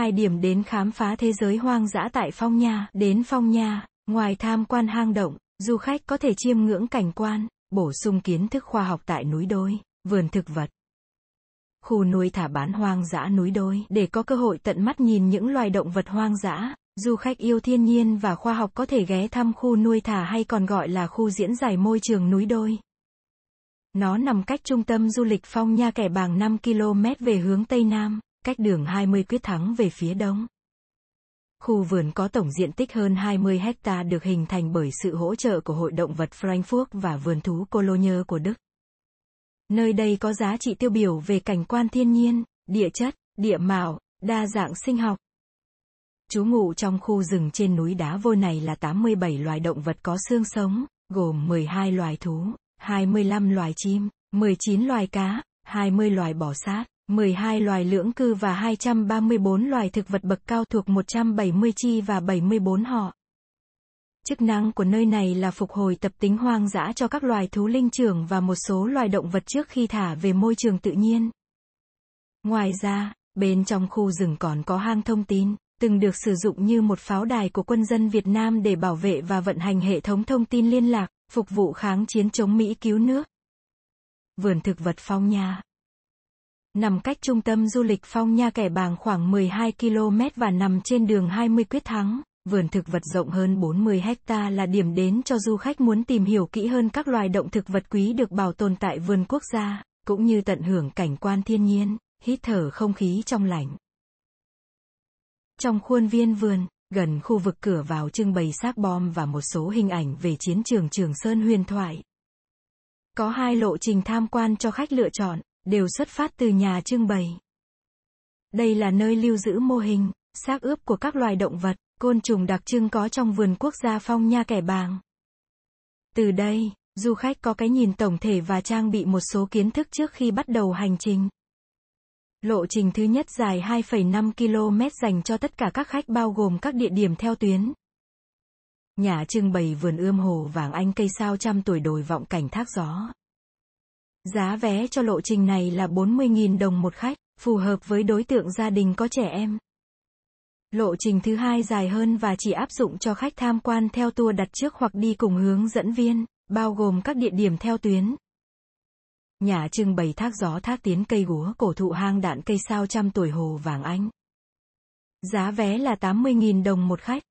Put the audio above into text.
hai điểm đến khám phá thế giới hoang dã tại Phong Nha. Đến Phong Nha, ngoài tham quan hang động, du khách có thể chiêm ngưỡng cảnh quan, bổ sung kiến thức khoa học tại núi đôi, vườn thực vật. Khu nuôi thả bán hoang dã núi đôi để có cơ hội tận mắt nhìn những loài động vật hoang dã. Du khách yêu thiên nhiên và khoa học có thể ghé thăm khu nuôi thả hay còn gọi là khu diễn giải môi trường núi đôi. Nó nằm cách trung tâm du lịch Phong Nha Kẻ Bàng 5 km về hướng Tây Nam, cách đường 20 quyết thắng về phía đông. Khu vườn có tổng diện tích hơn 20 hecta được hình thành bởi sự hỗ trợ của Hội động vật Frankfurt và vườn thú Cologne của Đức. Nơi đây có giá trị tiêu biểu về cảnh quan thiên nhiên, địa chất, địa mạo, đa dạng sinh học. Chú ngụ trong khu rừng trên núi đá vôi này là 87 loài động vật có xương sống, gồm 12 loài thú, 25 loài chim, 19 loài cá, 20 loài bò sát, 12 loài lưỡng cư và 234 loài thực vật bậc cao thuộc 170 chi và 74 họ. Chức năng của nơi này là phục hồi tập tính hoang dã cho các loài thú linh trưởng và một số loài động vật trước khi thả về môi trường tự nhiên. Ngoài ra, bên trong khu rừng còn có hang thông tin, từng được sử dụng như một pháo đài của quân dân Việt Nam để bảo vệ và vận hành hệ thống thông tin liên lạc, phục vụ kháng chiến chống Mỹ cứu nước. Vườn thực vật Phong Nha Nằm cách trung tâm du lịch Phong Nha Kẻ Bàng khoảng 12 km và nằm trên đường 20 Quyết Thắng, vườn thực vật rộng hơn 40 hecta là điểm đến cho du khách muốn tìm hiểu kỹ hơn các loài động thực vật quý được bảo tồn tại vườn quốc gia, cũng như tận hưởng cảnh quan thiên nhiên, hít thở không khí trong lành. Trong khuôn viên vườn, gần khu vực cửa vào trưng bày xác bom và một số hình ảnh về chiến trường Trường Sơn huyền thoại. Có hai lộ trình tham quan cho khách lựa chọn, đều xuất phát từ nhà trưng bày. Đây là nơi lưu giữ mô hình, xác ướp của các loài động vật, côn trùng đặc trưng có trong vườn quốc gia Phong Nha Kẻ Bàng. Từ đây, du khách có cái nhìn tổng thể và trang bị một số kiến thức trước khi bắt đầu hành trình. Lộ trình thứ nhất dài 2,5 km dành cho tất cả các khách bao gồm các địa điểm theo tuyến. Nhà trưng bày vườn ươm hồ vàng anh cây sao trăm tuổi đồi vọng cảnh thác gió. Giá vé cho lộ trình này là 40.000 đồng một khách, phù hợp với đối tượng gia đình có trẻ em. Lộ trình thứ hai dài hơn và chỉ áp dụng cho khách tham quan theo tour đặt trước hoặc đi cùng hướng dẫn viên, bao gồm các địa điểm theo tuyến. Nhà trưng bày thác gió thác tiến cây gúa cổ thụ hang đạn cây sao trăm tuổi hồ vàng anh. Giá vé là 80.000 đồng một khách.